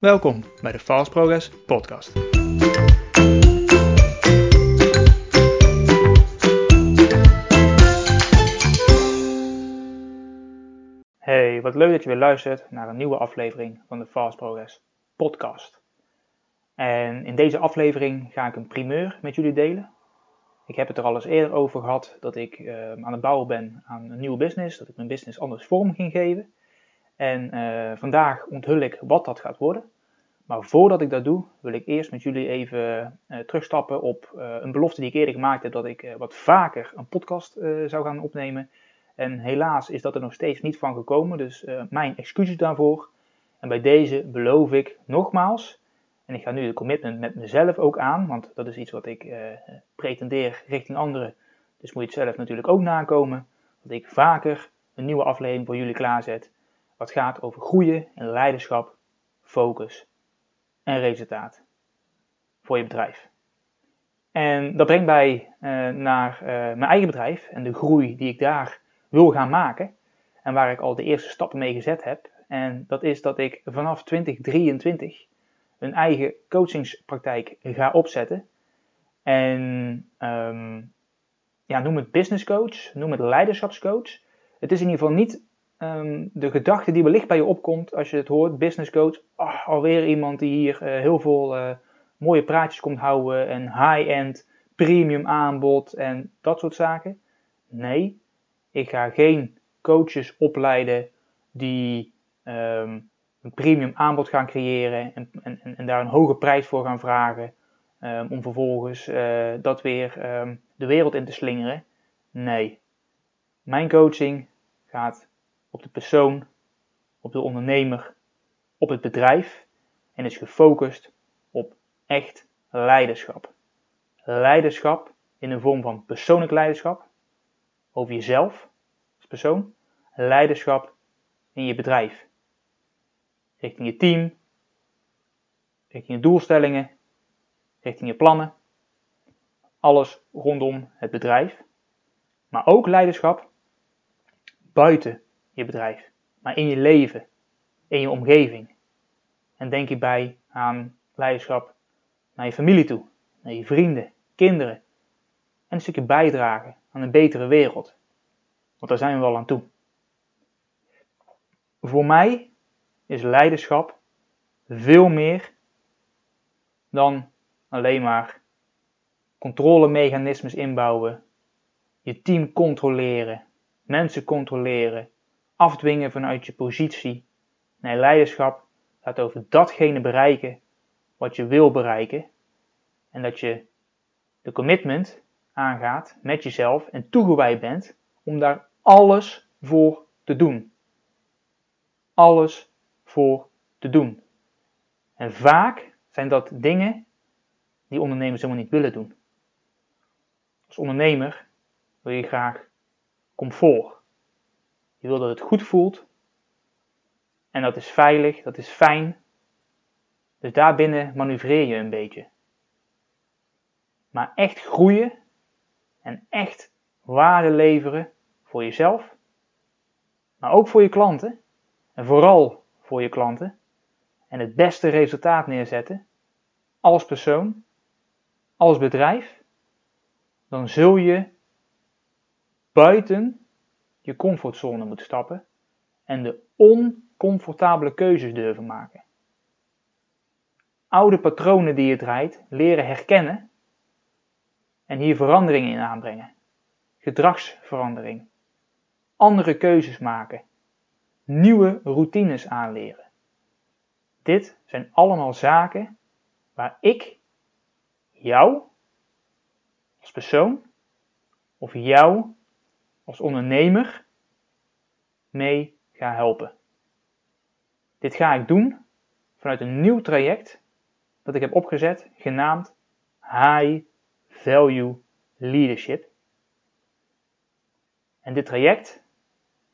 Welkom bij de Fast Progress Podcast. Hey, wat leuk dat je weer luistert naar een nieuwe aflevering van de Fast Progress Podcast. En in deze aflevering ga ik een primeur met jullie delen. Ik heb het er al eens eerder over gehad dat ik uh, aan het bouwen ben aan een nieuwe business, dat ik mijn business anders vorm ging geven. En uh, vandaag onthul ik wat dat gaat worden. Maar voordat ik dat doe, wil ik eerst met jullie even uh, terugstappen op uh, een belofte die ik eerder gemaakt heb dat ik wat vaker een podcast zou gaan opnemen. En helaas is dat er nog steeds niet van gekomen, dus mijn excuses daarvoor. En bij deze beloof ik nogmaals, en ik ga nu de commitment met mezelf ook aan, want dat is iets wat ik pretendeer richting anderen. Dus moet je het zelf natuurlijk ook nakomen, dat ik vaker een nieuwe aflevering voor jullie klaarzet wat gaat over groeien en leiderschap, focus en resultaat voor je bedrijf. En dat brengt mij uh, naar uh, mijn eigen bedrijf en de groei die ik daar wil gaan maken. En waar ik al de eerste stappen mee gezet heb. En dat is dat ik vanaf 2023 een eigen coachingspraktijk ga opzetten. En um, ja, noem het business coach, noem het leiderschapscoach. Het is in ieder geval niet um, de gedachte die wellicht bij je opkomt als je het hoort, business coach, oh, alweer iemand die hier uh, heel veel uh, mooie praatjes komt houden en high-end premium aanbod en dat soort zaken. Nee, ik ga geen coaches opleiden die um, een premium aanbod gaan creëren en, en, en, daar een hoge prijs voor gaan vragen. Um, om vervolgens uh, dat weer de wereld in te slingeren. Nee, mijn coaching gaat op de persoon, op de ondernemer, op het bedrijf en is gefocust op echt leiderschap. Leiderschap in de vorm van persoonlijk leiderschap over jezelf als persoon, leiderschap in je bedrijf, richting je team, richting je doelstellingen, richting je plannen, alles rondom het bedrijf, maar ook leiderschap buiten je bedrijf, maar in je leven, in je omgeving. En denk hierbij aan leiderschap naar je familie toe, naar je vrienden, kinderen. En een stukje bijdragen aan een betere wereld. Want daar zijn we wel aan toe. Voor mij is leiderschap veel meer dan alleen maar controlemechanismes inbouwen, je team controleren, mensen controleren, afdwingen vanuit je positie. Nee, leiderschap gaat over datgene bereiken wat je wil bereiken. En dat je de commitment aangaat met jezelf en toegewijd bent om daar alles voor te doen. Alles voor te doen. En vaak zijn dat dingen die ondernemers helemaal niet willen doen. Als ondernemer wil je graag comfort. Je wil dat het goed voelt. En dat is veilig, dat is fijn. Dus daarbinnen manoeuvreer je een beetje. Maar echt groeien en echt waarde leveren voor jezelf, maar ook voor je klanten en vooral voor je klanten en het beste resultaat neerzetten als persoon, als bedrijf, dan zul je buiten je comfortzone moet stappen en de oncomfortabele keuzes durven maken. Oude patronen die je draait, leren herkennen en hier veranderingen in aanbrengen. Gedragsverandering. Andere keuzes maken. Nieuwe routines aanleren. Dit zijn allemaal zaken waar ik jou als persoon of jou als ondernemer mee ga helpen. Dit ga ik doen vanuit een nieuw traject dat ik heb opgezet, genaamd High Value Leadership. En dit traject,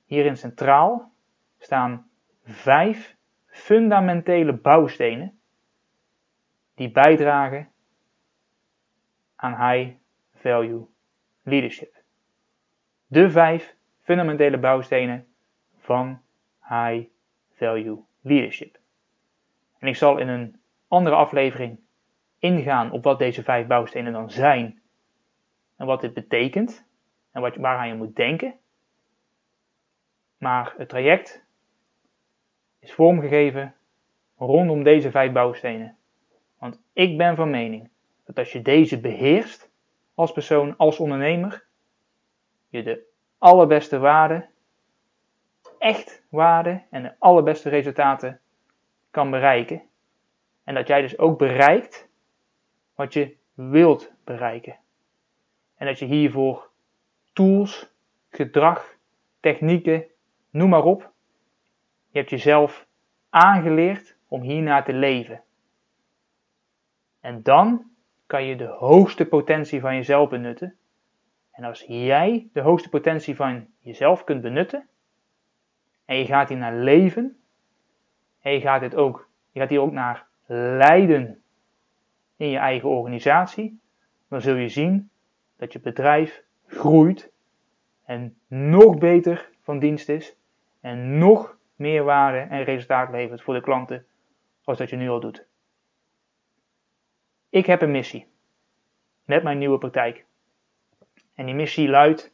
hierin centraal, staan vijf fundamentele bouwstenen die bijdragen aan High Value Leadership de vijf fundamentele bouwstenen van High Value Leadership. En ik zal in een andere aflevering ingaan op wat deze vijf bouwstenen dan zijn en wat dit betekent en wat, waaraan je moet denken. Maar het traject is vormgegeven rondom deze vijf bouwstenen. Want ik ben van mening dat als je deze beheerst als persoon, als ondernemer, je de allerbeste waarde, echt waarde en de allerbeste resultaten kan bereiken. En dat jij dus ook bereikt wat je wilt bereiken. En dat je hiervoor tools, gedrag, technieken, noem maar op. Je hebt jezelf aangeleerd om hiernaar te leven. En dan kan je de hoogste potentie van jezelf benutten. En als jij de hoogste potentie van jezelf kunt benutten, en je gaat hier naar leven, en je gaat, dit ook, je gaat hier ook naar leiden in je eigen organisatie, dan zul je zien dat je bedrijf groeit en nog beter van dienst is en nog meer waarde en resultaat levert voor de klanten als dat je nu al doet. Ik heb een missie met mijn nieuwe praktijk. En die missie luidt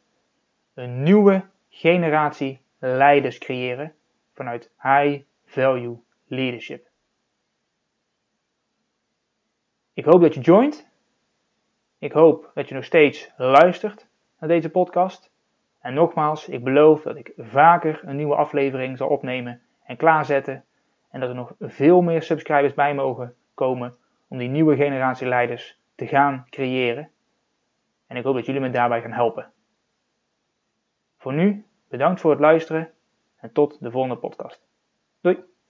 een nieuwe generatie leiders creëren vanuit high value leadership. Ik hoop dat je joint. Ik hoop dat je nog steeds luistert naar deze podcast. En nogmaals, ik beloof dat ik vaker een nieuwe aflevering zal opnemen en klaarzetten. En dat er nog veel meer subscribers bij mogen komen om die nieuwe generatie leiders te gaan creëren. En ik hoop dat jullie me daarbij gaan helpen. Voor nu, bedankt voor het luisteren en tot de volgende podcast. Doei!